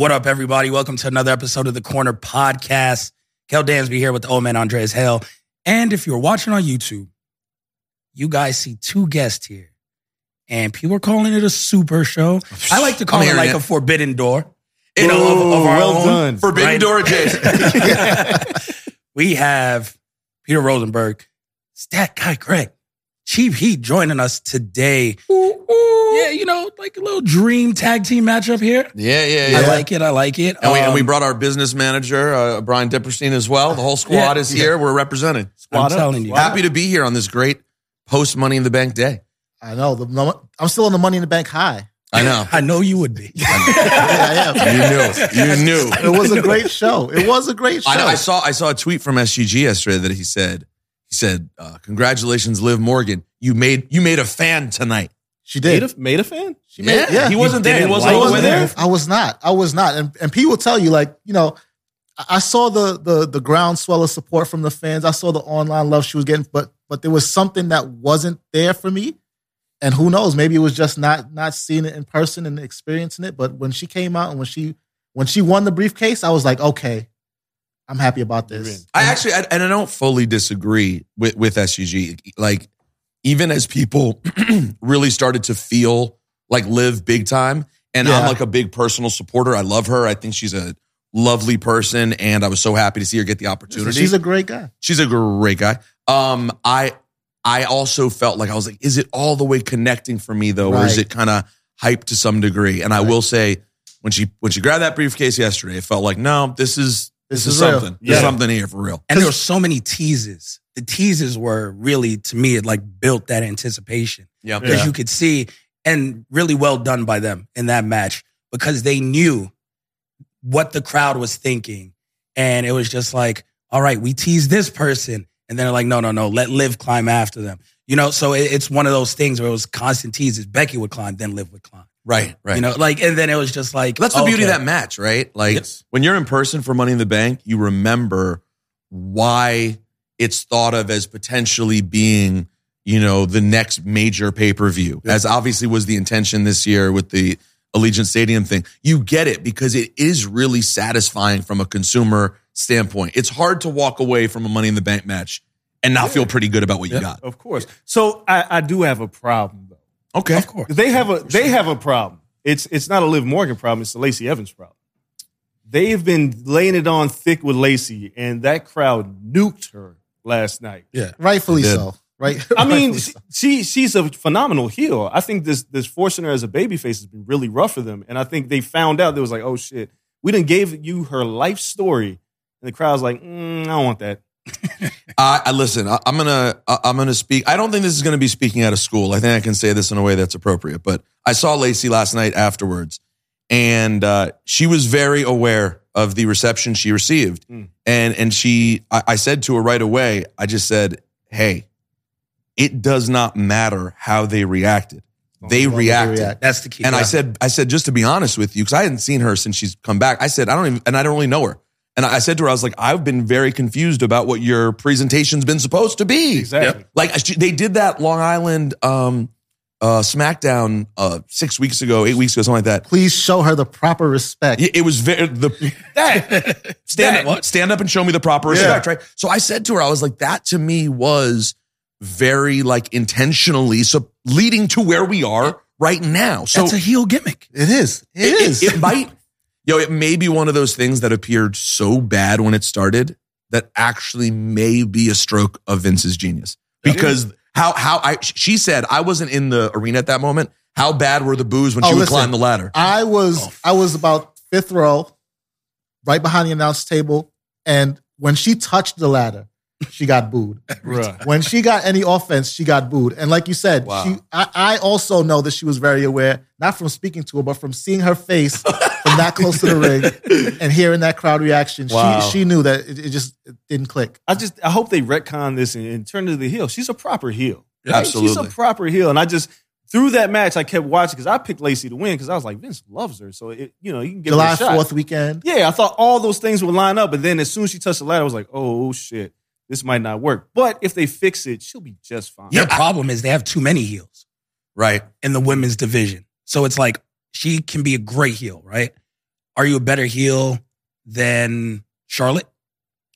What up, everybody? Welcome to another episode of the Corner Podcast. Kel Dansby here with the old man Andreas Hale. And if you're watching on YouTube, you guys see two guests here. And people are calling it a super show. I like to call I'm it like it. a forbidden door. You know, of, of our well own. done. Forbidden Right. door adjacent. We have Peter Rosenberg, Stat Guy Greg, Cheap Heat joining us today. Yeah, you know, like a little dream tag team matchup here. yeah, yeah, I like it. I like it. and, we, and we Um, brought our business manager, uh, Brian Dipperstein, as well. The whole squad Yeah. is here. We're represented. I'm Squad up. telling you. Happy to be here on this great post Money in the Bank day. I know. The, I'm still on the Money in the Bank high. I know. I know you would be. Yeah, I am. you knew. You knew. It was a great show. It was a great show. I, I saw. I saw a tweet from SGG yesterday that he said. He said, uh, "Congratulations, Liv Morgan. You made you made a fan tonight." she did. Made did. a, made a fan? She Yeah. Yeah. He wasn't He there. He wasn't like I wasn't there. there. I was not. I was not. And and people will tell you, like, you know, I I saw the the the groundswell of support from the fans. I saw the online love she was getting, but but there was something that wasn't there for me. And who knows? Maybe it was just not not seeing it in person and experiencing it. But when she came out and when she when she won the briefcase, I was like, okay, I'm happy about this. I actually, I, and I don't fully disagree with, with SGG. Like, even as people really started to feel like live big time, and I'm like a big personal supporter. I love her. I think she's a lovely person, and I was so happy to see her get the opportunity. She's a great guy. she's a great guy. Um, I, I also felt like I was like, is it all the way connecting for me though, or is it kind of hyped to some degree? And I Right. will say, when she when she grabbed that briefcase yesterday, it felt like no, this is this, This is, is real. something. There's Yeah. something here for real. And there were so many teases. The teases were really, to me, it like built that anticipation Yeah. because Yeah. you could see, and really well done by them in that match because they knew what the crowd was thinking. And it was just like, all right, we tease this person. And then they're like, no, no, no, let Liv climb after them. You know, so it- it's one of those things where it was constant teases. Becky would climb, then Liv would climb. Right, right. You know, like, and then it was just like, That's the beauty of that match, right? Like Yes. when you're in person for Money in the Bank, you remember why it's thought of as potentially being, you know, the next major pay per view, as obviously was the intention this year with the Allegiant Stadium thing. You get it because it is really satisfying from a consumer standpoint. It's hard to walk away from a Money in the Bank match and not feel pretty good about what you got. Of course. So I, I do have a problem though. Okay. Of course. They have a they have a problem. It's it's not a Liv Morgan problem. It's a Lacey Evans problem. They've been laying it on thick with Lacey, and that crowd nuked her last night. Yeah. Rightfully so. Right. I mean, she, she she's a phenomenal heel. I think this this forcing her as a babyface has been really rough for them, and I think they found out they was like, oh shit, we didn't gave you her life story, and the crowd's like, mm, I don't want that. I, I listen. I, I'm gonna. I, I'm gonna speak. I don't think this is gonna be speaking out of school. I think I can say this in a way that's appropriate. But I saw Lacey last night afterwards, and uh, she was very aware of the reception she received. Mm. And and she, I, I said to her right away. I just said, "Hey, it does not matter how they reacted. They reacted." react. That's the key. And I said, I said, just to be honest with you, because I hadn't seen her since she's come back. I said, I don't even, and I don't really know her. And I said to her, I was like, I've been very confused about what your presentation's been supposed to be. Exactly. Like they did that Long Island um, uh, SmackDown uh, six weeks ago, eight weeks ago, something like that. Please show her the proper respect. It it was very the stand That- up, stand up and show me the proper respect, right? So I said to her, I was like, that to me was very like intentionally so leading to where we are right now. So That's a heel gimmick. It is. it, it is. It, might, yo, it may be one of those things that appeared so bad when it started that actually may be a stroke of Vince's genius. Because how how I she said I wasn't in the arena at that moment. How bad were the boos when Oh, she would listen. climb the ladder? I was Oh. I was about fifth row, right behind the announce table, and when she touched the ladder, she got booed. When she got any offense, she got booed. And like you said, Wow. she I, I also know that she was very aware, not from speaking to her, but from seeing her face from that close to the ring and hearing that crowd reaction. Wow. She she knew that it, it just it didn't click. I just I hope they retcon this and, and turn to the heel. She's a proper heel. Yeah, right? She's a proper heel. And I just through that match I kept watching because I picked Lacey to win because I was like Vince loves her, so it, you know you can give July her a shot. Fourth weekend. Yeah, I thought all those things would line up, but then as soon as she touched the ladder, I was like, oh shit, this might not work. But if they fix it, she'll be just fine. Their problem is they have too many heels Right. in the women's division. So it's like she can be a great heel, right? Are you a better heel than Charlotte?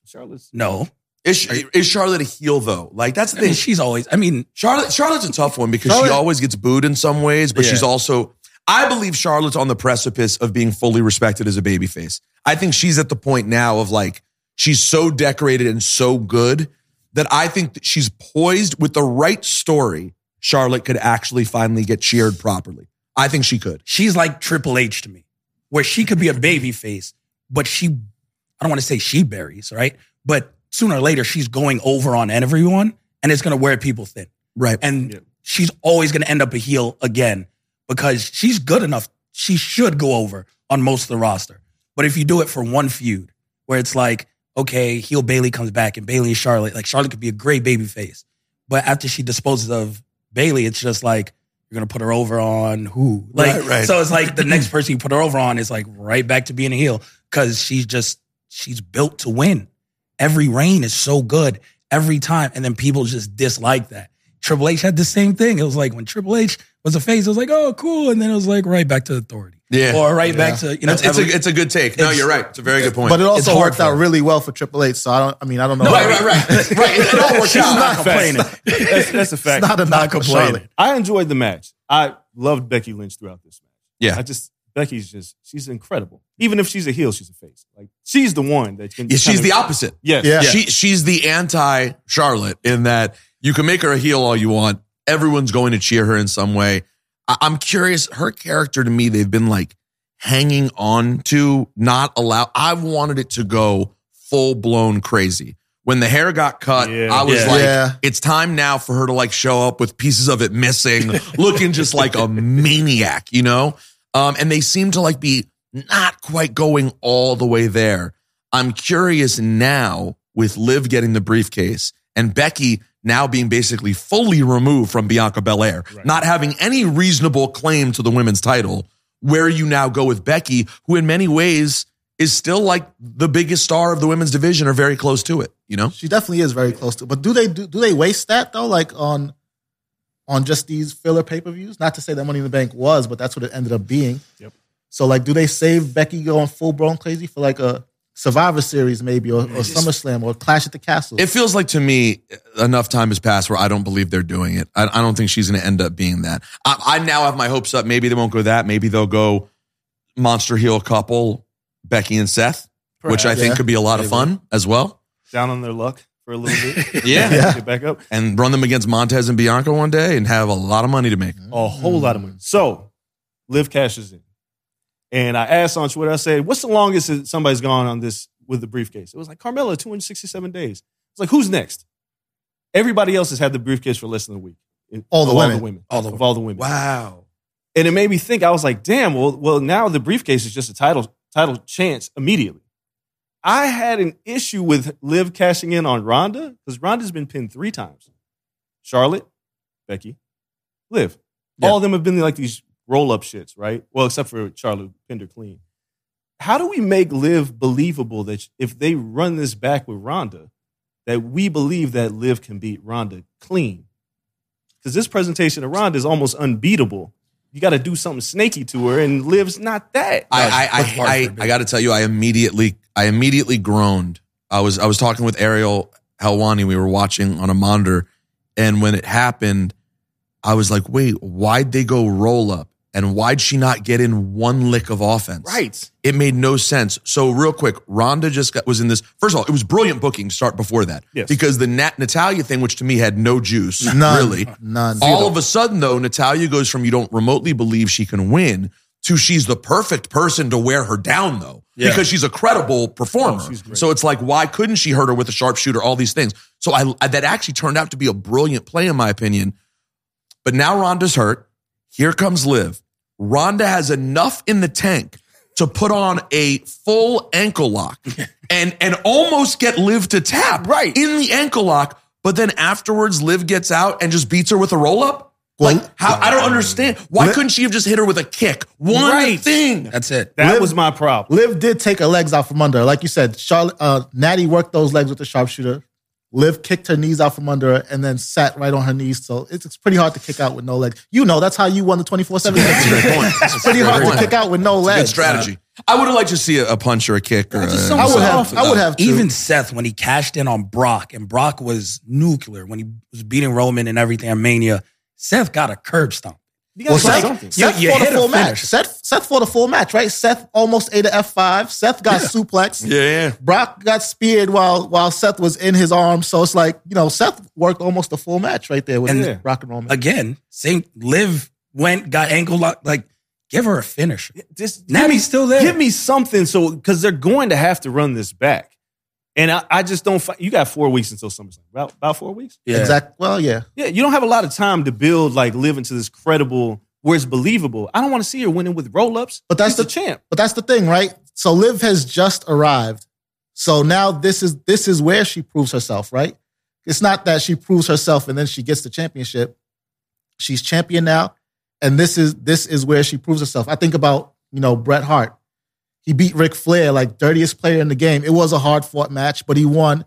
Charlotte's No. Is, she- is Charlotte a heel though? Like that's the I mean, thing. she's always, I mean, Charlotte Charlotte's a tough one because Charlotte- she always gets booed in some ways, but Yeah. she's also I believe Charlotte's on the precipice of being fully respected as a babyface. I think she's at the point now of like she's so decorated and so good that I think that she's poised with the right story. Charlotte could actually finally get cheered properly. I think she could. she's like Triple H to me, where she could be a baby face, but she, I don't want to say she buries, right? But sooner or later, she's going over on everyone and it's going to wear people thin. Right. And Yeah. she's always going to end up a heel again because she's good enough. She should go over on most of the roster. But if you do it for one feud where it's like, okay, heel Bayley comes back and Bayley and Charlotte, like Charlotte could be a great baby face. But after she disposes of Bayley, it's just like, you're going to put her over on who? Like, Right, right. so it's like the next person you put her over on is like right back to being a heel because she's just, she's built to win. Every reign is so good every time. And then people just dislike that. Triple H had the same thing. It was like when Triple H was a face, it was like, oh, cool. And then it was like right back to authority. Yeah. Or right back to, you know, it's, it's, every- a, it's a good take. No, you're right. It's a very good point. But it also worked out really well for Triple H. So I don't. I mean, I don't know. No, how- right, right, right. right. It, it all worked She's out. not complaining. That's, that's a fact. It's not a knock on complaining. I enjoyed the match. I loved Becky Lynch throughout this match. Yeah. I just Becky's just she's incredible. Even if she's a heel, she's a face. Like she's the one that can. Yeah, she's kind the opposite. Yes. Yeah. She she's the anti Charlotte in that you can make her a heel all you want. Everyone's going to cheer her in some way. I, I'm curious. Her character to me, they've been like hanging on to, not allow. I've wanted it to go full blown crazy. When the hair got cut, Yeah. I was Yeah. like, Yeah. it's time now for her to like show up with pieces of it missing, looking just like a maniac, you know? Um, and they seem to like be not quite going all the way there. I'm curious now with Liv getting the briefcase and Becky now being basically fully removed from Bianca Belair, not having any reasonable claim to the women's title, where you now go with Becky, who in many ways is still like the biggest star of the women's division or very close to it, you know? She definitely is very close to. But do they do, do they waste that though? Like on on just these filler pay per views? Not to say that Money in the Bank was, but that's what it ended up being. Yep. So like, do they save Becky going full blown crazy for like a Survivor Series maybe or, or SummerSlam or Clash at the Castle? It feels like to me enough time has passed where I don't believe they're doing it. I, I don't think she's going to end up being that. I, I now have my hopes up. Maybe they won't go that. Maybe they'll go monster heel couple, Becky and Seth, which I Perhaps. think Yeah. could be a lot of fun as well. down on their luck for a little bit. Yeah. Yeah. Get back up. And run them against Montez and Bianca one day and have a lot of money to make. A whole lot of money. So, Liv cashes in. And I asked on Twitter, I said, what's the longest that somebody's gone on this with the briefcase? It was like Carmella, 267 days. It's like, who's next? Everybody else has had the briefcase for less than a week. All the Of women. All the women. All the of all the women. Wow. And it made me think, I was like, damn, well, well, now the briefcase is just a title, title chance immediately. I had an issue with Liv cashing in on Ronda because Ronda's been pinned three times. Charlotte, Becky, Liv. Yeah. All of them have been like these roll up shits, right? Well, except for Charlie pinned her clean. how do we make Liv believable that if they run this back with Ronda, that we believe that Liv can beat Ronda clean? Because this presentation of Ronda is almost unbeatable. You got to do something snaky to her, and Liv's not that. I I That's hard for I, a I, big- I got to tell you, I immediately I immediately groaned. I was I was talking with Ariel Helwani. We were watching on a monitor, and when it happened, I was like, "Wait, why'd they go roll up? And why'd she not get in one lick of offense? right. It made no sense. So real quick, Ronda just got, was in this. First of all, it was brilliant booking. to Start before that, Yes. because the Nat Natalya thing, which to me had no juice, None. really. None. All of a sudden, though, Natalya goes from you don't remotely believe she can win to she's the perfect person to wear her down, though, Yeah. because she's a credible oh, performer. Oh, so it's like, why couldn't she hurt her with a sharpshooter? All these things. So I, I that actually turned out to be a brilliant play, in my opinion. But now Ronda's hurt. Here comes Liv. Ronda has enough in the tank to put on a full ankle lock and and almost get Liv to tap Right. in the ankle lock. But then afterwards, Liv gets out and just beats her with a roll up. Well, like how I don't understand. Why couldn't she have just hit her with a kick? One Right. thing. That's it. That Liv- was my problem. Liv did take her legs out from under. Like you said, Charlotte, uh, Natty worked those legs with the sharpshooter. Liv kicked her knees out from under her and then sat right on her knees. So it's, it's pretty hard to kick out with no legs. You know, that's how you won the 24 7. That's a great point. It's pretty hard point. to kick out with no Good strategy. I would have liked to see a, a punch or a kick or a, just I would have. I would have. Too. Even Seth, when he cashed in on Brock, and Brock was nuclear when he was beating Roman and everything at Mania, Seth got a curb stomp. You gotta Well, Seth, something. Seth You- you fought a hit a full match. finish. Seth, Seth fought a full match, right? Seth almost ate a F five. Seth got suplexed. Yeah, yeah. Brock got speared while while Seth was in his arms. So it's like you know Seth worked almost a full match right there with And- Brock and Roman. Again, same Liv went, got ankle lock. Like, give her a finish. Just Nami's still there. Give me something so because they're going to have to run this back. And I, I just don't. fi- You got four weeks until SummerSlam. About about four weeks. Yeah. Exact. Well, yeah. Yeah, you don't have a lot of time to build like Liv into this credible where it's believable. I don't want to see her winning with roll ups. But that's She's the champ. But that's the thing, right? So Liv has just arrived. So now this is this is where she proves herself, right? It's not that she proves herself and then she gets the championship. She's champion now, and this is this is where she proves herself. I think about you know Bret Hart. He beat Ric Flair, like dirtiest player in the game. It was a hard fought match, but he won.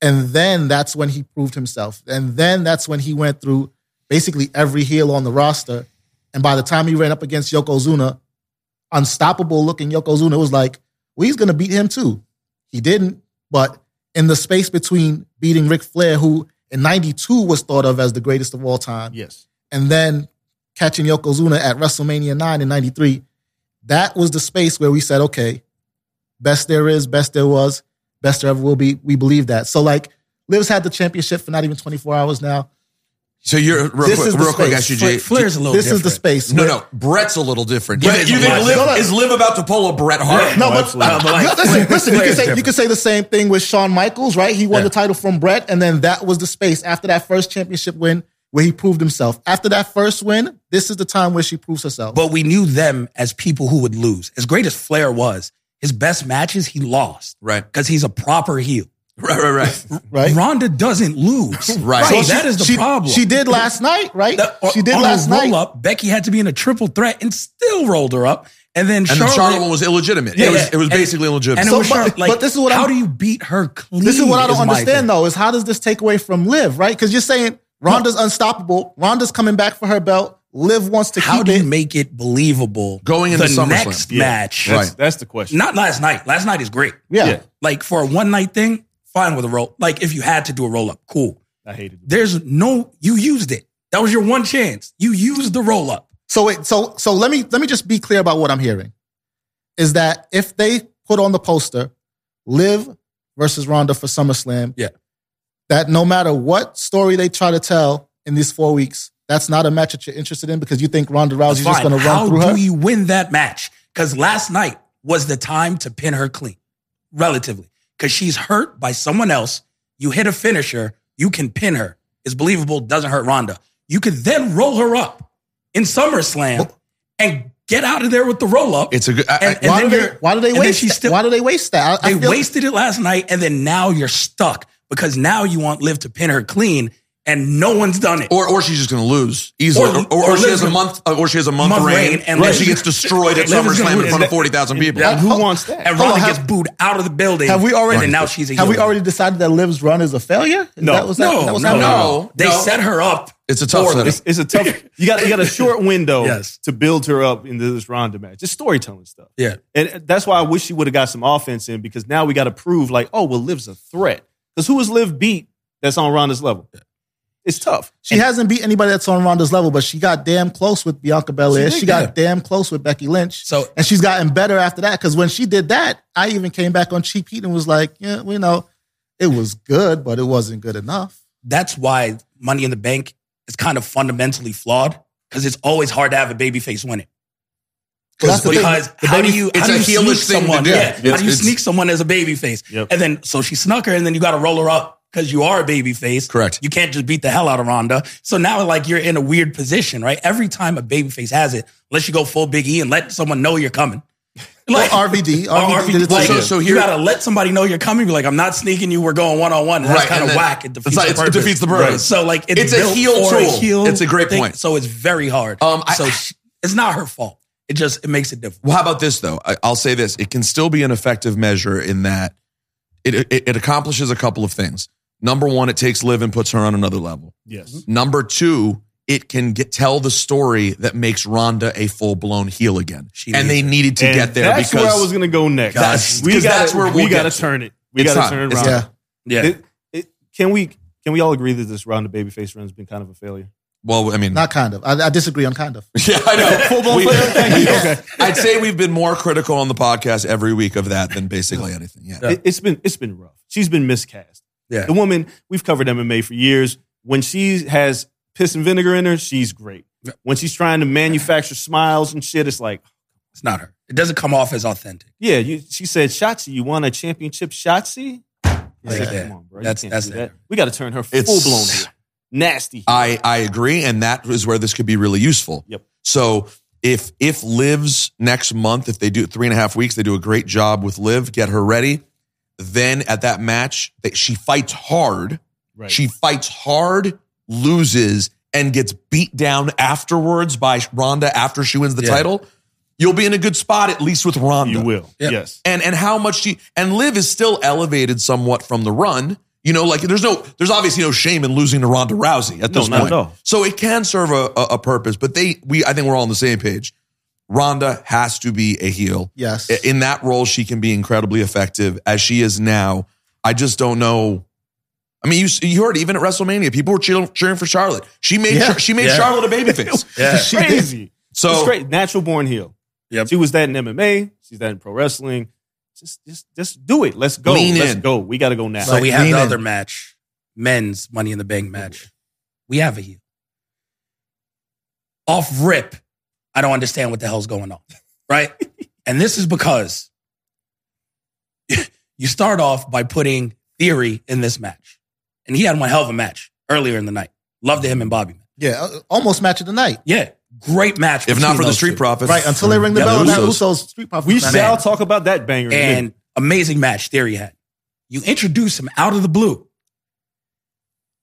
And then that's when he proved himself. And then that's when he went through basically every heel on the roster. And by the time he ran up against Yokozuna, unstoppable looking Yokozuna, it was like, well, he's going to beat him too. He didn't, but in the space between beating Ric Flair, who in 92 was thought of as the greatest of all time, Yes. and then catching Yokozuna at WrestleMania 9 in 93, that was the space where we said, okay, best there is, best there was, best there ever will be. We believe that. So, like, Liv's had the championship for not even 24 hours now. So you're real This quick, is the real quick, space. actually, Jay. Flair's a little This different. is the space. No, no, Bret's a little different. Yeah, you it's you think lot Liv, different. is Liv about to pull a Bret Hart? No, but, uh, but like, listen, listen, you can say you can say the same thing with Shawn Michaels, right? He won Yeah. the title from Brett, and then that was the space after that first championship win where he proved himself. After that first win, this is the time where she proves herself. But we knew them as people who would lose. As great as Flair was, his best matches he lost Right. because he's a proper heel. Right, right, right. right? Ronda doesn't lose. Right. So So that is the she, problem. She did last night, right? The- uh, she did on last the roll night. up. Becky had to be in a triple threat and still rolled her up. And then And Charlotte, the Charlotte one was illegitimate. Yeah, it was, yeah. it was And- basically illegitimate. and So, was but- Charlotte, like, but this is what how I'm- do you beat her clean? This is what I don't understand though, is how does this take away from Liv, right? Because you're saying Ronda's unstoppable. Ronda's coming back for her belt. Liv wants to How keep do you it. make it believable Going into the SummerSlam? next Yeah. match? That's, Right. that's the question. Not last night. Last night is great. yeah. Yeah. Like for a one night thing, fine with a roll. Like if you had to do a roll up, cool. I hated it. There's no you used it. That was your one chance. You used the roll up. So wait, so so let me let me just be clear about what I'm hearing. Is that if they put on the poster Liv versus Ronda for SummerSlam, Yeah. that no matter what story they try to tell in these four weeks, that's not a match that you're interested in because you think Ronda Rousey's just going to run through her. How through do you win that match? Because last night was the time to pin her clean, relatively. Because she's hurt by someone else. You hit a finisher, you can pin her. It's believable, doesn't hurt Ronda. You could then roll her up in SummerSlam and get out of there with the roll up. It's a good. I, I- And- and why, do they, why do they waste? still- why do they waste that? I, I They feel- wasted it last night, and then now you're stuck because now you want Liv to pin her clean, and no one's done it. Or, or she's just going to lose easily, Or- or, or, or she has a month, or she has a month, Month reign, reign, and and then Liv- she gets destroyed at Liv is gonna SummerSlam in win. front of forty thousand people. Yeah. Who wants that? and Hold Ronda on, gets have- booed out of the building. Have we already? And now she's a Have we heel. already decided that Liv's run is a failure? Is No. that, was that, No, that was no, how- no, No, They no. set her up. It's a tough poorly. setup. It's, it's a tough. You got you got a short window Yes. to build her up into this Ronda match. Just storytelling stuff. Yeah. And that's why I wish she would have got some offense in because now we got to prove like, oh, well, Liv's a threat. Because who has Liv beat that's on Ronda's level? It's tough. She hasn't beat anybody that's on Ronda's level, but she got damn close with Bianca Belair. She She, got yeah. damn close with Becky Lynch. So- and she's gotten better after that. Because when she did that, I even came back on Cheap Heat and was like, yeah, we know it was good, but it wasn't good enough. That's why Money in the Bank is kind of fundamentally flawed because it's always hard to have a babyface win it. Well, that's the thing. because The how do you it's how do you sneak heelish thing to someone? do. Yeah, It's- how do you sneak someone as a babyface? Yep. And then so she snuck her, and then you got to roll her up because you are a babyface. Correct. You can't just beat the hell out of Ronda. So now like you're in a weird position, right? Every time a babyface has it, unless you go full Big E and let someone know you're coming. Like Or RVD. or RVD did like, too. So- so you gotta let somebody know you're coming. Be like, I'm not sneaking you. We're going one on one. That's Right, kind of whack. It defeats, like- the it purpose. defeats the purpose. So like it's, It's a built heel for tool. It's a great thing. point. So it's very hard. Um, I- so she, it's not her fault. It just it makes it difficult. Well, how about this though? I, I'll say this: it can still be an effective measure in that it, it it accomplishes a couple of things. Number one, it takes Liv and puts her on another level. Yes. Mm-hmm. Number two, it can get tell the story that makes Ronda a full blown heel again, She and they it. needed to And get there that's because where I was going to go next. That's- we 'cause got that's where we we'll got to turn it. We got to turn It's Ronda. yeah. Yeah. It- it- can we can we all agree that this Ronda babyface run has been kind of a failure? well, I mean, Not kind of. I, I disagree on kind of. yeah, I know. Full-blown We- failure? Thank you. Okay. I'd say we've been more critical on the podcast every week of that than basically anything. Yeah. Yeah. It, has been it's been rough. She's been miscast. Yeah. The woman we've covered MMA for years. When she has piss and vinegar in her, she's great. Yeah. When she's trying to manufacture smiles and shit, it's like, It's not her. It doesn't come off as authentic. yeah. You, she said, "Shotzi, you want a championship, Shotzi?" Like, Yeah. come on, bro. That's- that's it. that. We got to turn her full blown nasty. I I agree, and that is where this could be really useful. Yep. So if if Liv's next month, if they do three and a half weeks, they do a great job with Liv, get her ready. Then at that match, that she fights hard. Right. She fights hard, loses, and gets beat down afterwards by Ronda after she wins the Yeah. title. You'll be in a good spot at least with Ronda you will. Yeah. Yes. and and how much she and Liv is still elevated somewhat from the run. You know, like there's no, there's obviously no shame in losing to Ronda Rousey at No, this not point. at. So it can serve a, a, a purpose, but they, we, I think we're all on the same page. Ronda has to be a heel. Yes. In that role, she can be incredibly effective as she is now. I just don't know. I mean, you you heard even at WrestleMania, people were cheering, cheering for Charlotte. She made Yeah. Char- she made Yeah. Charlotte a babyface. Yeah. She. Crazy. So it's great. Natural born heel. Yep. She was that in MMA. She's that in pro wrestling. Just, just, just do it. Let's go. Lean Let's in. go. We got to go now. So we have lean the in. other match, men's Money in the Bank match. We have a heel. Off rip, I don't understand what the hell's going on, right? and this is because you start off by putting Theory in this match, and he had one hell of a match earlier in the night. Loved him and Bobby. Yeah, uh, almost match of the night. Yeah, great match. if not for the Street two. Profits, Right, until they ring the Yeah, bell the that Usos. Usos Street Profits. we match. shall talk about that banger. in a and amazing match Theory had. You introduce him out of the blue.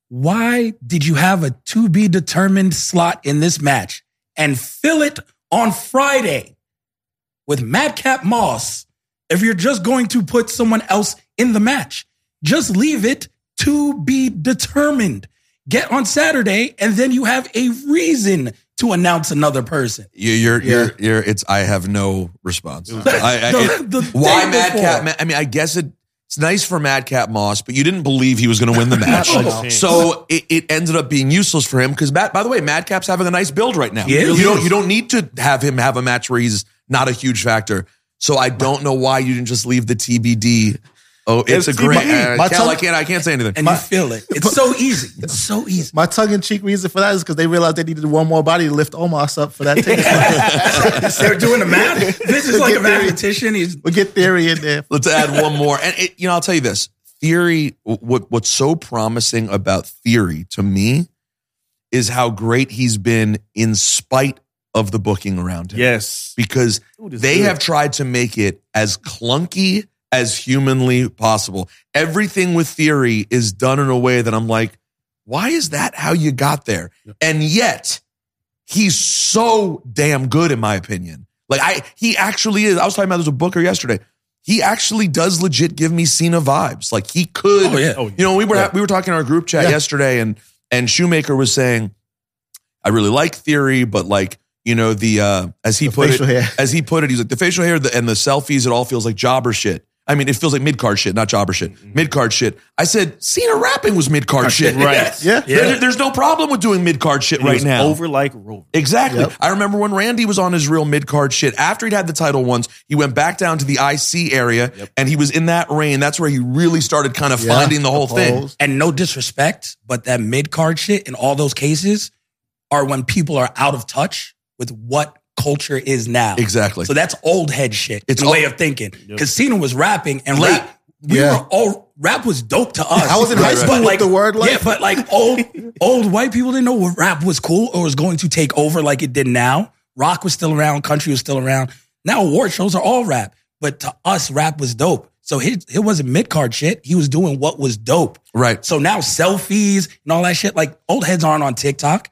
Why did you have a to be determined slot in this match and fill it on Friday with Madcap Moss if you're just going to put someone else in the match? Just leave it to be determined. Get on Saturday and then you have a reason to announce another person. You, you're, Yeah. you're, you're, it's, I have no response. I, I, The- it- the why Madcap? I mean, I guess it, it's nice for Madcap Moss, but you didn't believe he was going to win the match. Not a chance. so it, it ended up being useless for him because Matt, by the way, Madcap's having a nice build right now. He is. You don't, you don't need to have him have a match where he's not a huge factor. So I don't know why you didn't just leave the TBD. Oh, it's, It's a great. TBD. Uh, My tongue- I can't. I can't say anything. And you feel it. It's so easy. It's so easy. My tongue in cheek reason for that is because they realized they needed one more body to lift Omos up for that ticket. They're doing the math. This is like a Get mathematician. He's we'll get theory in there. Let's add one more. And it, you know, I'll tell you this theory. What what's so promising about theory to me is how great he's been in spite of the booking around him. yes. because Dude is they good. have tried to make it as clunky as humanly possible. Everything with theory is done in a way that I'm like, why is that how you got there? And yet, he's so damn good, in my opinion. Like I, he actually is. I was talking about this with Booker yesterday. He actually does legit give me Cena vibes. Like he could. Oh, yeah. Oh, You know, we were Yeah. we were talking in our group chat Yeah. yesterday, and and Shoemaker was saying, I really like theory, but like you know the uh as he The put it, hair. as he put it, he's like the facial hair the, and the selfies. It all feels like jobber shit. I mean, it feels like mid card shit, not jobber shit. Mm-hmm. Mid card shit. I said Cena rapping was mid card shit. Right. Yeah. There- there's no problem with doing mid card shit And he right was now. over like Rover. Exactly. Yep. I remember when Randy was on his real mid card shit. After he'd had the title once, he went back down to the IC area and he was in that reign. That's where he really started kind of Yeah. finding the whole thing. And no disrespect, but that mid card shit in all those cases are when people are out of touch with what culture is now. Exactly. So that's old head shit. It's It's a way of thinking. Because Cena was rapping and Late. rap. We Yeah. were all rap was dope to us. I was in high But school with the word life. Yeah, but like old old white people didn't know what rap was cool or was going to take over like it did now. Rock was still around, country was still around. Now award shows are all rap. But to us, rap was dope. So his, it wasn't mid card shit. He was doing what was dope. Right. So now selfies and all that shit, like old heads aren't on TikTok.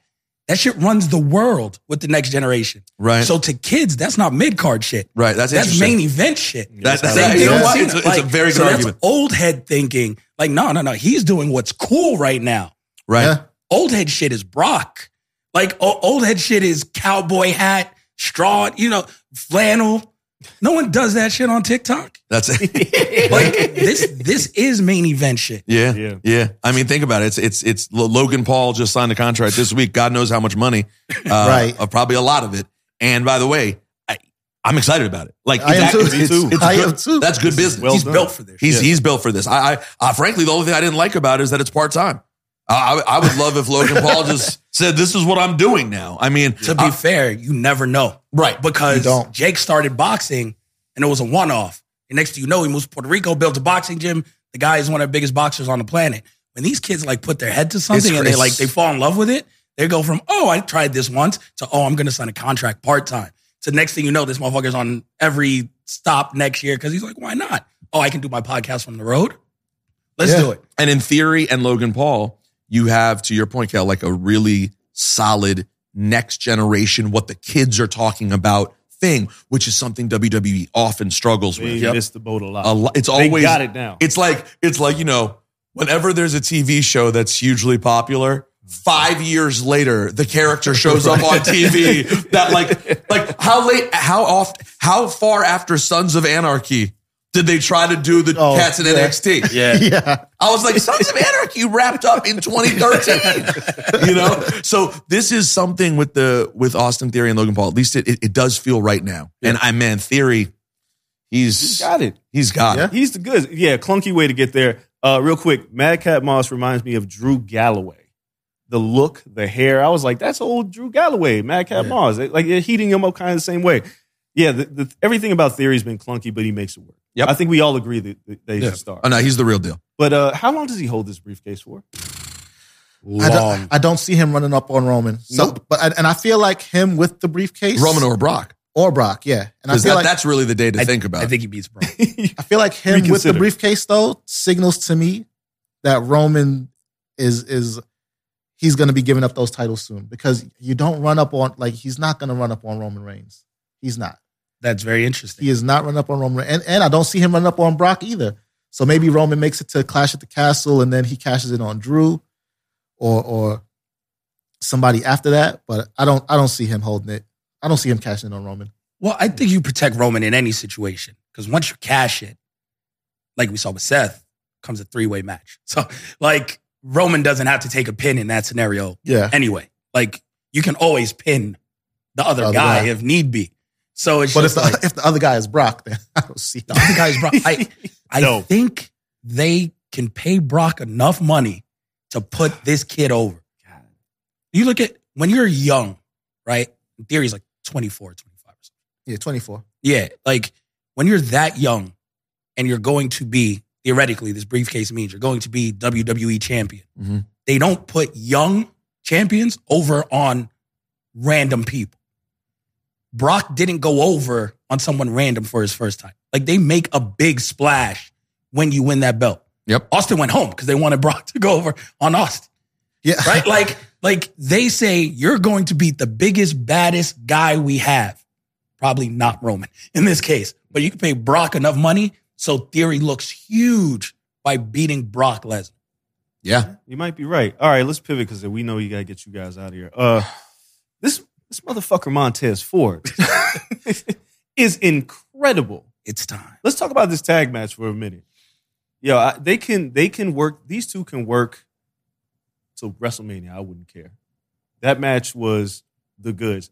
That shit runs the world with the next generation. Right. So to kids, that's not mid card shit. Right. That's That's main event shit. That- Same that- thing you know what? Cena. It's a- a very good so that's argument. Old head thinking, like, no, no, no. He's doing what's cool right now. Right. Yeah. Old head shit is Brock. Like o- old head shit is cowboy hat, straw, you know, flannel. No one does that shit on TikTok. That's it. Like this, this is main event shit. Yeah, Yeah. yeah, I mean, think about it. It's it's it's Logan Paul just signed a contract this week. God knows how much money, uh, Right. uh, probably a lot of it. And by the way, I, I'm excited about it. Like I am exactly- too. it's- Me too. it's I good- am too. That's good business. well He's done. built for this. he's shit. he's built for this. I, I uh, frankly, the only thing I didn't like about it is that it's part time. I, I I would love if Logan Paul just said, "This is what I'm doing now." I mean, to be uh, fair, you never know. right, because don't. Jake started boxing and it was a one off. And next thing you know, he moves to Puerto Rico, builds a boxing gym. The guy is one of the biggest boxers on the planet. When these kids like put their head to something It's and they like they fall in love with it, they go from oh I tried this once to oh I'm gonna sign a contract part time. So next thing you know, this motherfucker's on every stop next year because he's like why not? Oh I can do my podcast from the road. Let's Yeah. do it. And in theory, and Logan Paul, you have, to your point, Cal, like a really solid next generation, what the kids are talking about thing, which is something WWE often struggles They with. missed the boat a lot. A lo- it's They always got it now. It's like it's like you know, whenever there's a TV show that's hugely popular. Five years later, the character shows up on TV. That like, like how late, how oft, how far after Sons of Anarchy did they try to do the Oh, cats in yeah. NXT? Yeah. Yeah. I was like, Sons of Anarchy wrapped up in 2013. you know? So this is something with the with Austin Theory and Logan Paul. At least it it, it does feel right now. And I man, Theory, he's He's got it. he's got Yeah. it. He's the good. Yeah, clunky way to get there. Uh, real quick, Madcap Moss reminds me of Drew Galloway. The look, the hair. I was like, that's old Drew Galloway, Madcap Yeah. Moss. Like they're heating him up kind of the same way. Yeah, the, the, everything about Theory's been clunky, but he makes it work. Yep. I think we all agree that, they he's Yeah. a star. Oh no, he's the real deal. But uh, how long does he hold this briefcase for? I don't, I don't see him running up on Roman. So, Nope. but and I feel like him with the briefcase, Roman or Brock. or Brock, yeah. And I feel that, like that's really the day to I, think about. I think he beats Brock. I feel like him with the briefcase though signals to me that Roman is is he's going to be giving up those titles soon because you don't run up on like he's not going to run up on Roman Reigns. He's not. That's very interesting. He is not running up on Roman, and and I don't see him running up on Brock either. So maybe Roman makes it to Clash at the Castle, and then he cashes it on Drew, or or somebody after that. But I don't I don't see him holding it. I don't see him cashing it on Roman. Well, I think you protect Roman in any situation because once you cash it, like we saw with Seth, comes a three way match. So, like, Roman doesn't have to take a pin in that scenario Yeah, anyway. Like, you can always pin the other, The other guy, guy. if need be. So it's but if just the like, if the other guy is Brock, then I don't see. the other guy's Brock. I, I No. think they can pay Brock enough money to put this kid over. You look at when you're young, right? In theory, he's like 24, 25 or something. Yeah, twenty four. Yeah, like when you're that young and you're going to be theoretically, this briefcase means you're going to be WWE champion. Mhm. They don't put young champions over on random people. Brock didn't go over on someone random for his first time. Like they make a big splash when you win that belt. Yep. Austin went home because they wanted Brock to go over on Austin. Yeah. right? Like, like they say you're going to beat the biggest, baddest guy we have. Probably not Roman in this case, but you can pay Brock enough money so Theory looks huge by beating Brock Lesnar. Yeah. You might be right. All right, let's pivot because we know you gotta get you guys out of here. Uh, this this motherfucker Montez Ford is incredible. It's time. Let's talk about this tag match for a minute. Yo, I, they can they can work. These two can work till WrestleMania. I wouldn't care. That match was the goods.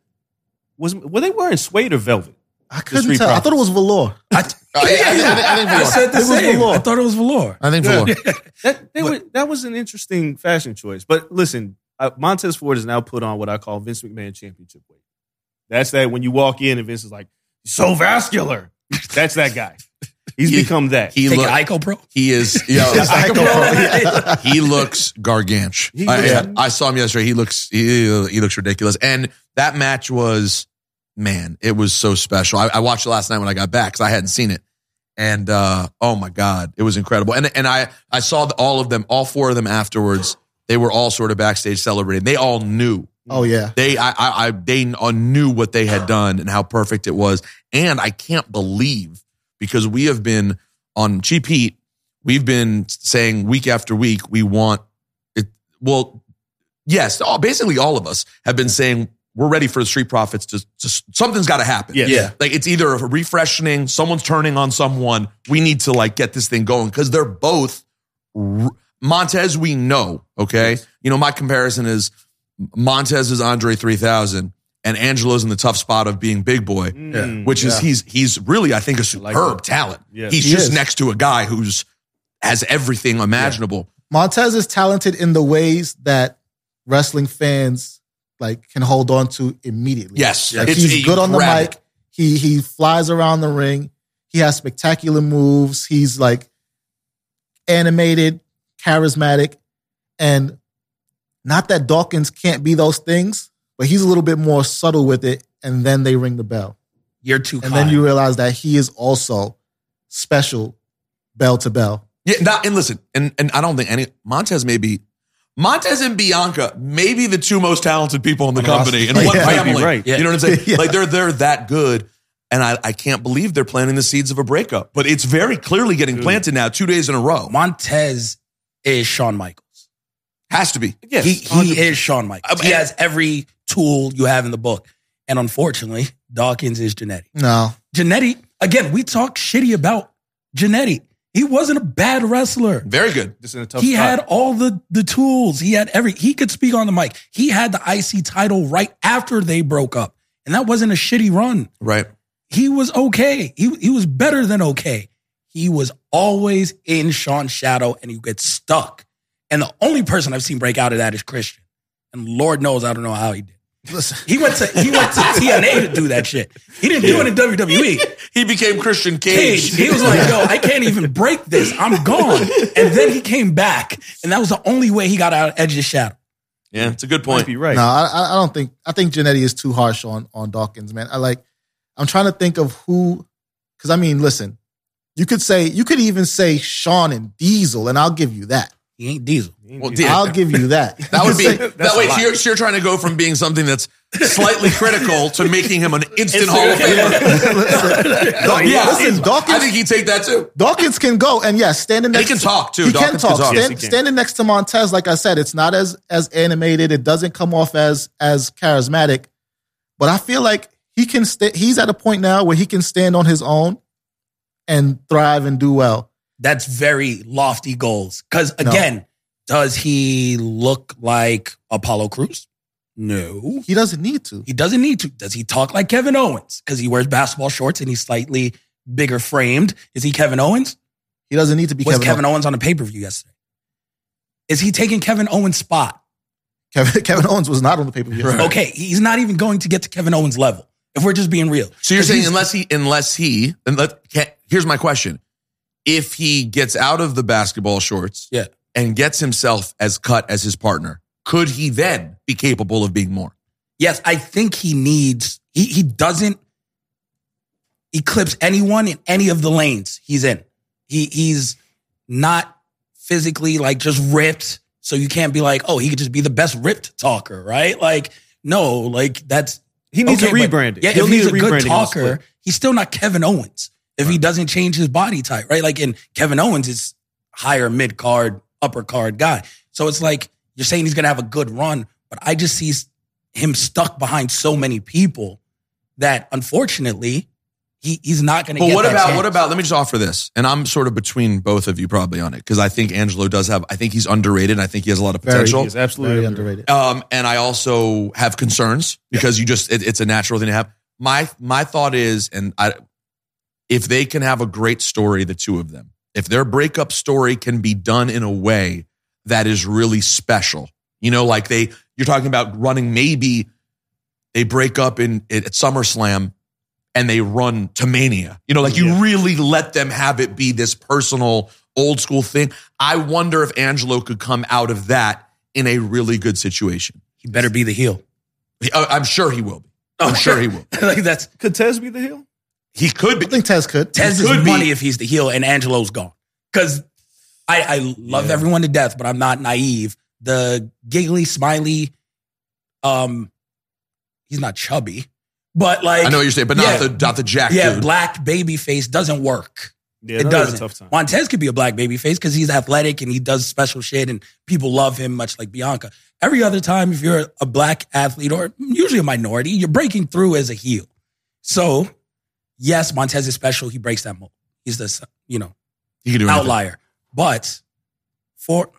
Was were they wearing suede or velvet? I couldn't Street tell. I thought it was velour. I, oh, yeah, I, think- I think I Velour. said the It was same. velour. I thought it was velour. I think Velour. That they were, that was an interesting fashion choice. But listen, uh, Montez Ford is now put on what I call Vince McMahon championship weight. That's that when you walk in and Vince is like, so vascular. That's that guy. He's He- become that. He Take look, Ico Pro. he is yo, I go for he looks gargantuan. He I, looks- I saw him yesterday. He looks he, he looks ridiculous. And that match was man, it was so special. I, I watched it last night when I got back because I hadn't seen it. And uh, oh my god, it was incredible. And and I I saw the, all of them, all four of them afterwards. They were all sort of backstage celebrating. They all knew Oh yeah. they I, I, I they all knew what they had done and how perfect it was. And I can't believe because we have been on Cheap Heat, we've been saying week after week we want it. Well, yes, all, basically all of us have been saying we're ready for the Street Profits to, to something's got to happen. Yes. Yeah. like it's either a refreshing, someone's turning on someone. We need to like get this thing going because they're both r- Montez. We know, okay. You know, my comparison is Montez is Andre three thousand, and Angelo's in the tough spot of being big boy, Mm, which is Yeah. he's he's really I think a superb that. talent. Yes. he's He just is. next to a guy who's has everything imaginable. Montez is talented in the ways that wrestling fans like can hold on to immediately. Yes, Like, he's good on the mic. He he flies around the ring. He has spectacular moves. He's like animated, charismatic, and not that Dawkins can't be those things, but he's a little bit more subtle with it. And then they ring the bell, You're too and kind. then you realize that he is also special, bell to bell. Yeah, not, and listen, and and I don't think any Montez may be Montez and Bianca may be the two most talented people in the company in roster. one Yeah. Family. right. You know what I'm saying? Yeah. Like they're they're that good. And I, I can't believe they're planting the seeds of a breakup. But it's very clearly getting Dude. planted now, two days in a row. Montez is Shawn Michaels. Has to be. Yes, he 100%. he is Shawn Michaels. He has every tool you have in the book. And unfortunately, Dawkins is Jannetty. No, Jannetty, again, we talk shitty about Jannetty. He wasn't a bad wrestler. Very good. Just in a tough He spot. had all the the tools. He had every he could speak on the mic. He had the IC title right after they broke up. And that wasn't a shitty run. Right. He was okay. He he was better than okay. He was always in Shawn's shadow and he gets stuck. And the only person I've seen break out of that is Christian. And Lord knows I don't know how he did. listen. He went to he went to TNA to do that shit. He didn't do it in WWE. He became Christian Cage. Cage. He was like, yo, I can't even break this. I'm gone. And then he came back. And that was the only way he got out of Edge's shadow. yeah, it's a good Might point. be right. No, I, I I don't think. I think Jannetty is too harsh on on Dawkins, man. I like. I'm trying to think of who, because I mean, listen, you could say you could even say Shawn and Diesel, and I'll give you that. He ain't Diesel. Well, yeah. I'll give you that. That would be say- that way. So you're, so you're trying to go from being something that's slightly critical to making him an instant Hall of Famer. Daw- Yeah, listen, Dawkins. I think he'd take that too. Dawkins can go, and yes, standing And he next. can talk too. He can Dawkins talk. can talk. Stand- Yes, he can. Standing next to Montez, like I said, it's not as as animated. It doesn't come off as as charismatic, but I feel like he can. St- he's at a point now where he can stand on his own and thrive and do well. That's very lofty goals. Because again, does he look like Apollo Crews? No. He doesn't need to. He doesn't need to. Does he talk like Kevin Owens? Because he wears basketball shorts and he's slightly bigger framed. Is he Kevin Owens? He doesn't need to be Was Kevin. Kevin, Owens. Owens on the pay per view yesterday? Is he taking Kevin Owens' spot? Kevin, Kevin Owens was not on the pay per view. Okay, he's not even going to get to Kevin Owens' level. If we're just being real. So you're saying unless he unless he and let can, here's my question: If he gets out of the basketball shorts, Yeah. and gets himself as cut as his partner, could he then be capable of being more? Yes, I think he needs, he, he doesn't eclipse anyone in any of the lanes he's in. He He's not physically like just ripped. So you can't be like, oh, he could just be the best ripped talker, right? Like, no, like that's He needs okay, a but- rebranding. Yeah, He'll if he's a need good rebranding in talker, he's still not Kevin Owens. If he doesn't change his body type, right? Like, in Kevin Owens is higher mid card, upper card guy. So it's like you're saying he's gonna have a good run, but I just see him stuck behind so many people that unfortunately he, he's not gonna But get what that about chance. what about? Let me just offer this, and I'm sort of between both of you probably on it because I think Angelo does have. I think he's underrated. and I think he has a lot of potential. He's absolutely Very underrated. underrated. Um, and I also have concerns because you just it, it's a natural thing to have. My my thought is, and I, if they can have a great story, the two of them, if their breakup story can be done in a way that is really special, you know, like they you're talking about running maybe they break up in at SummerSlam and they run to Mania. You know, like you Yeah. really let them have it be this personal old school thing. I wonder if Angelo could come out of that in a really good situation. he better be the heel. I- uh, I'm sure he will be. I'm oh, sure he will. like that's Could Tez be the heel? He could be. I think Tez could. Tez He could is be. money if he's the heel and Angelo's gone. Because I, I love Yeah. everyone to death, but I'm not naive. The giggly, smiley, um, he's not chubby, but like I know what you're saying, but not the not the Jack yeah, dude. black baby face doesn't work. Yeah, it they'll a doesn't. tough time. Montez could be a black baby face because he's athletic and he does special shit and people love him much like Bianca. Every other time, if you're a black athlete or usually a minority, you're breaking through as a heel. So, yes, Montez is special. He breaks that mold. He's the you know he can do anything. outlier. But for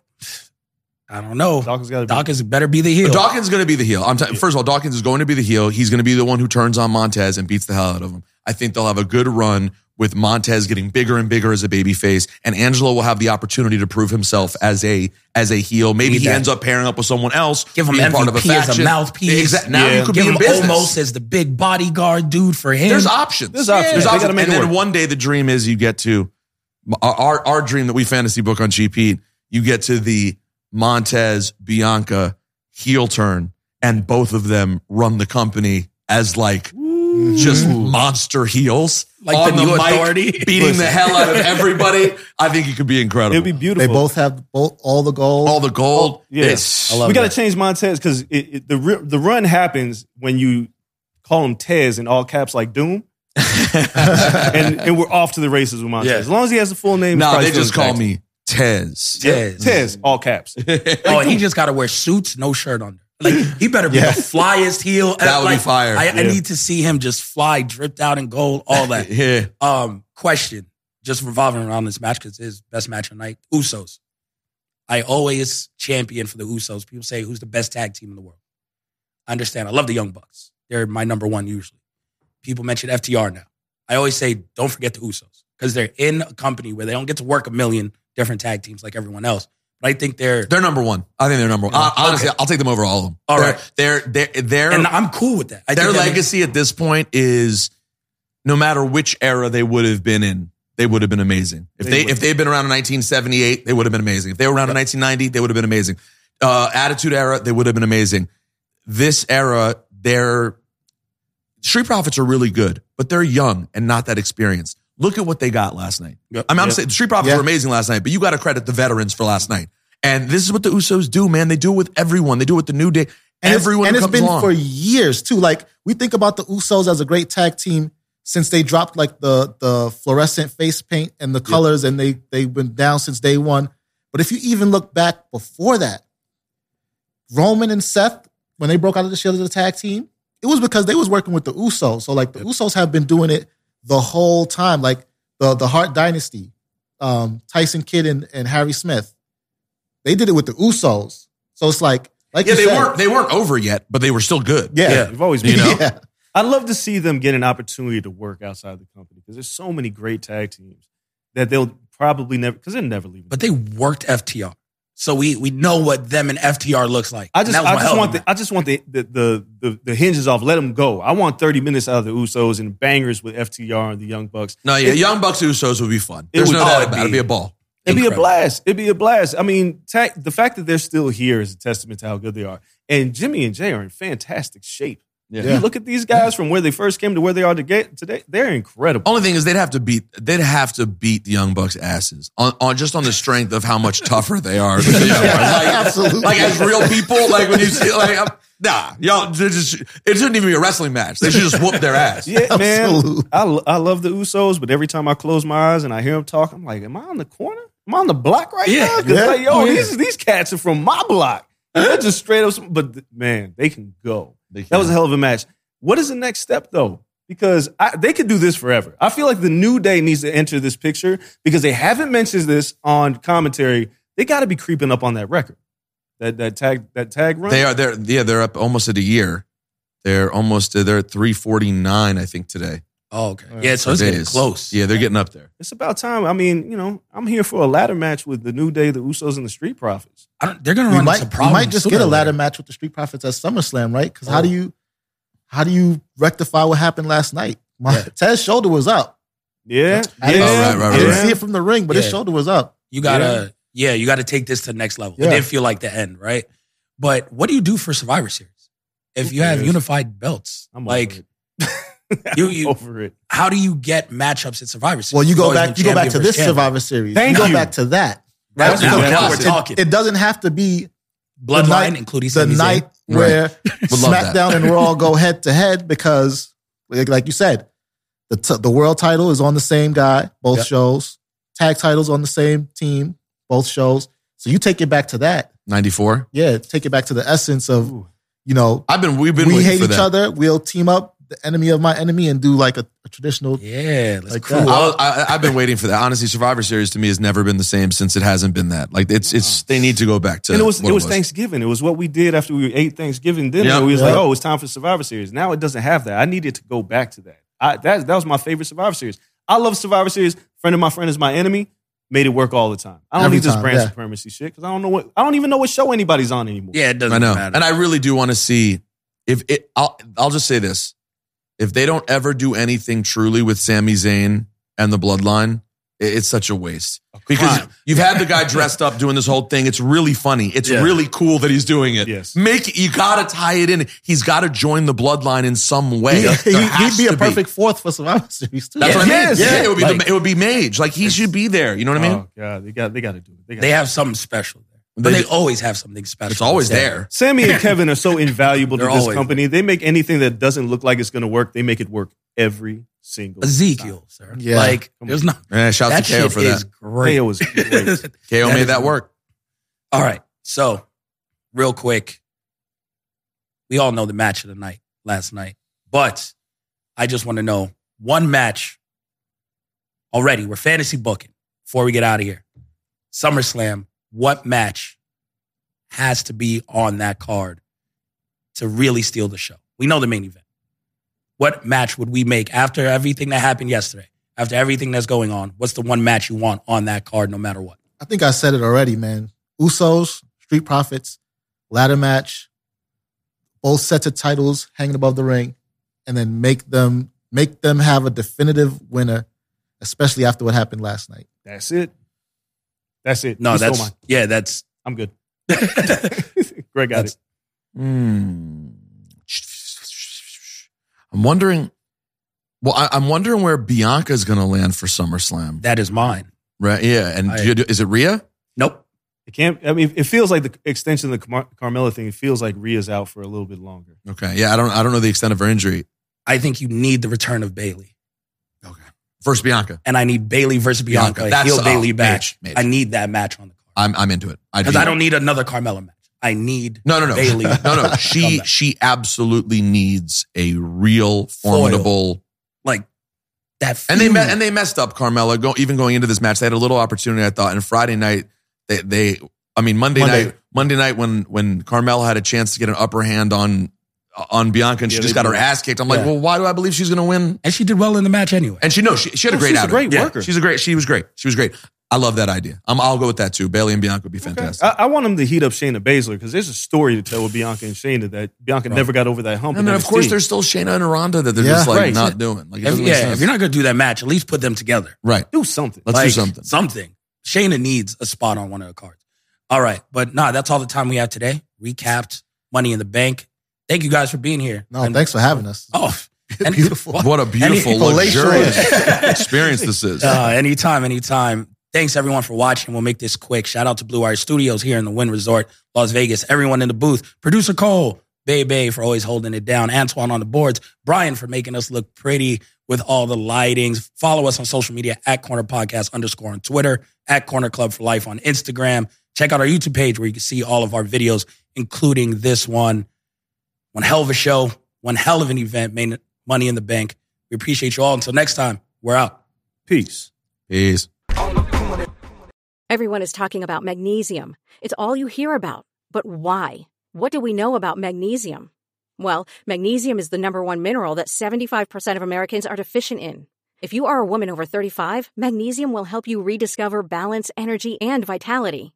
I don't know, Dawkins got to be. Dawkins better be the heel. Dawkins is going to be the heel. I'm t- first of all, Dawkins is going to be the heel. He's going to be the one who turns on Montez and beats the hell out of him. I think they'll have a good run with Montez getting bigger and bigger as a babyface, and Angelo will have the opportunity to prove himself as a as a heel. Maybe Need he that. ends up pairing up with someone else, Give him being part of a MVP as a mouthpiece. Exactly. Now Yeah. you could Give be him in business. almost as the big bodyguard dude for him. There's options. There's options. There's options. and then one day the dream is you get to our our, our dream that we fantasy book on GP. You get to the Montez Bianca heel turn, and both of them run the company as like just mm-hmm. monster heels, Like on the new mic, authority? beating the hell out of everybody. I think it could be incredible. It'd be beautiful. They both have both all the gold. all the gold. Oh, yeah. It's- we got to that. change Montez because it, it, the the run happens when you call him Tez in all caps like Doom, and and we're off to the races with Montez. Yeah. As long as he has the full name, no, he's probably they just call me Tez. Tez. Tez, all caps. Oh, and he just got to wear suits, no shirt under. Like he better be Yeah. the flyest heel. That would be fire. I, I need to see him just fly, dripped out in gold, all that. Yeah. um, question, just revolving around this match because it's his best match of the night. Usos. I always champion for the Usos. People say who's the best tag team in the world. I understand. I love the Young Bucks. They're my number one usually. People mention FTR now. I always say don't forget the Usos because they're in a company where they don't get to work a million different tag teams like everyone else. But I think they're They're number one. I think they're number one. Hon- Honestly, Okay. I'll take them over all of them. All they're, right. They're, they're, they're, and I'm cool with that. I their think that makes- legacy at this point is no matter which era they would have been in, they would have been amazing. If They they, if they'd been around in 1978, they would have been amazing. If they were around in 1990, they would have been amazing. Uh, Attitude era, they would have been amazing. This era, they're Street Profits are really good, but they're young and not that experienced. Look at what they got last night. Yep. I mean, I'm Yep. saying the Street Profits Yeah. were amazing last night, but you got to credit the veterans for last night. And this is what the Usos do, man. They do it with everyone. They do it with the New Day. And everyone it's, and who it's comes been along. for years too. Like we think about the Usos as a great tag team since they dropped like the the fluorescent face paint and the colors, and they they've been down since day one. But if you even look back before that, Roman and Seth when they broke out of the Shield as a tag team, it was because they was working with the Usos. So like the Usos have been doing it the whole time. Like the the Hart Dynasty, um, Tyson Kidd and, and Harry Smith, they did it with the Usos. So it's like like yeah, you they said, weren't they weren't over yet, but they were still good. yeah. Yeah. We've always been. You know? Yeah. I'd love to see them get an opportunity to work outside the company because there's so many great tag teams that they'll probably never because they're never leaving. but they worked FTR. So we we know what them and FTR looks like. I just, I just want the, I just want the, the the the the hinges off. Let them go. I want 30 minutes out of the Usos and bangers with FTR and the Young Bucks. No, yeah, It- Young Bucks Usos would be fun. It There's would- no oh, doubt it'd about it. It'd be- be a ball. It'd be a blast. It'd be a blast. I mean, ta the fact that they're still here is a testament to how good they are. And Jimmy and Jay are in fantastic shape. Yeah. You look at these guys from where they first came to where they are to get today. They're incredible. Only thing is they'd have to beat they'd have to beat the Young Bucks asses on, on just on the strength of how much tougher they are. than the Young Bucks. Like, Absolutely. Like as real people, like when you see like I'm- nah, y'all they're just it shouldn't even be a wrestling match. They should just whoop their ass. Yeah, man. I, I love the Usos, but every time I close my eyes and I hear them talk, I'm like, am I on the corner? Am I on the block right Yeah. now? Because Yeah. like, yo, Oh, yeah. these these cats are from my block. They're just straight up. But man, they can go. That was a hell of a match. What is the next step though? Because I, they could do this forever. I feel like the New Day needs to enter this picture because they haven't mentioned this on commentary. They got to be creeping up on that record, that that tag that tag run. They are they're yeah, they're up almost at a year. They're almost they're at 349, I think, today. Oh, okay. Yeah, so it's Days. getting close. Yeah, they're getting up there. It's about time. I mean, you know, I'm here for a ladder match with the New Day, the Usos, and the Street Profits. I don't, they're gonna We run might, into we problems. might just get a ladder later. match with the Street Profits at SummerSlam, right? Because Oh. how do you how do you rectify what happened last night? My Ted's shoulder was up. Yeah, I yeah, didn't, Oh, right, right, I didn't see it from the ring, but his shoulder was up. You gotta, yeah, you gotta take this to the next level. It didn't feel like the end, right? But what do you do for Survivor Series if you have unified belts? I'm like, over it. You- you- over it. how do you get matchups at Survivor Series? Well, you go back. You go back to this champion. Survivor Series. Thank you go back to that. That's Now- now, now now we're we're It- It, doesn't have to be Bloodline, the night- including the Sami night Right. where Would. SmackDown and Raw go head to head because, like, like you said, the t- the world title is on the same guy, both Yep. shows. Tag titles on the same team, both shows. So you take it back to that. 94. Yeah, take it back to the essence of Ooh. you know I've been we've been we hate for each that. other. We'll team up, the enemy of my enemy, and do like a, a traditional. Yeah, Like crew that. I, I, I've been waiting for that. Honestly, Survivor Series to me has never been the same since it hasn't been that. Like it's it's they need to go back to. and it was what it was Thanksgiving. It was what we did after we ate Thanksgiving dinner. Yeah. we was Yeah. like, oh, it's time for Survivor Series. Now it doesn't have that. I needed to go back to that. I, that that was my favorite Survivor Series. I love Survivor Series. Friend of my friend is my enemy. Made it work all the time. I don't Every need this time, brand yeah. supremacy shit because I don't know what I don't even know what show anybody's on anymore. Yeah, it doesn't I know, matter. and I really do want to see if it. I'll I'll just say this: if they don't ever do anything truly with Sami Zayn and the Bloodline, it's such a waste. Because you've had the guy dressed up doing this whole thing. It's really funny. It's Yeah. really cool that he's doing it. Yes. Make it, you got to tie it in. He's got to join the bloodline in some way. He, There has would be a to perfect fourth for Survivor Series too. That's what I mean. Yes. Yeah, it would be Like- the, it would be Mage. Like he should be there. You know what I mean? Oh god, they got they got to do it. They, got they have something special there. But They- they, always have something special. It's always Sami. there. Sami and Kevin are so invaluable to They're this always- company. They make anything that doesn't look like it's going to work. They make it work every single Ezekiel, sir. Yeah. Like, Come there's on. no. Yeah, shouts That to KO shit for is that. great. KO was great. KO That made is- that work. All right. So, real quick, we all know the match of the night last night, but I just want to know one match already. We're fantasy booking before we get out of here. SummerSlam, what match has to be on that card to really steal the show? We know the main event. What match would we make after everything that happened yesterday? After everything that's going on, what's the one match you want on that card no matter what? I think I said it already, man. Usos, Street Profits, ladder match, both sets of titles hanging above the ring, and then make them make them have a definitive winner, especially after what happened last night. That's it. That's it. No, You stole that's mine. yeah, that's I'm good. Greg got That's- it. Hmm. I'm wondering. Well, I, I'm wondering where Bianca's going to land for SummerSlam. that is mine. Right? Yeah. And I- do you is it Rhea? Nope. It can't. I mean, it feels like the extension of the Car- Carmella thing. It feels like Rhea's out for a little bit longer. Okay. Yeah. I don't. I don't know the extent of her injury. I think you need the return of Bayley. First Bianca. And I need Bayley versus Bianca. Bianca. That's- heel oh, Bayley match. I need that match on the card. I'm. I'm into it. Because I don't need another Carmella match. I need No, no, no, Bayley. no, no. She she absolutely needs a real formidable. like that. And they met, and they messed up Carmella. Go, even going into this match, they had a little opportunity. I thought, and Friday night, they, they I mean Monday, Monday. night, Monday night when when Carmella had a chance to get an upper hand on Uh, on Bianca, and she just got her ass kicked. I'm like, well, why do I believe she's going to win? and she did well in the match anyway. And she no, she, she had a Oh, great she's a great Yeah, worker. She's a great. She was great. She was great. I love that idea. I'm, I'll go with that too. Bayley and Bianca would be fantastic. I, I want them to heat up Shayna Baszler because there's a story to tell with Bianca and Shayna that Bianca never got over that hump. and then of course there's still Shayna and Ronda that they're Yeah. just like Right. not doing. Like it If, yeah, sense. if you're not gonna do that match, at least put them together. right. do something. Let's do something. Something. Shayna needs a spot on one of the cards. All right, but nah, that's all the time we have today. Recapped Money in the Bank. Thank you guys for being here. No, And- thanks for having us. Oh, and- Beautiful. What a beautiful, Fallacious. luxurious experience this is. Uh, anytime, anytime. Thanks everyone for watching. We'll make this quick. Shout out to Blue Wire Studios here in the Wynn Resort, Las Vegas. Everyone in the booth. Producer Cole, Bay Bay for always holding it down. Antoine on the boards. Brian for making us look pretty with all the lightings. Follow us on social media at Corner Podcast underscore on Twitter, at Corner Club for Life on Instagram. Check out our YouTube page where you can see all of our videos, including this one. One hell of a show, one hell of an event, made money in the bank. We appreciate you all. Until next time, we're out. Peace. Peace. Everyone is talking about magnesium. It's all you hear about. But why? What do we know about magnesium? Well, magnesium is the number one mineral that 75% of Americans are deficient in. If you are a woman over 35, magnesium will help you rediscover balance, energy, and vitality.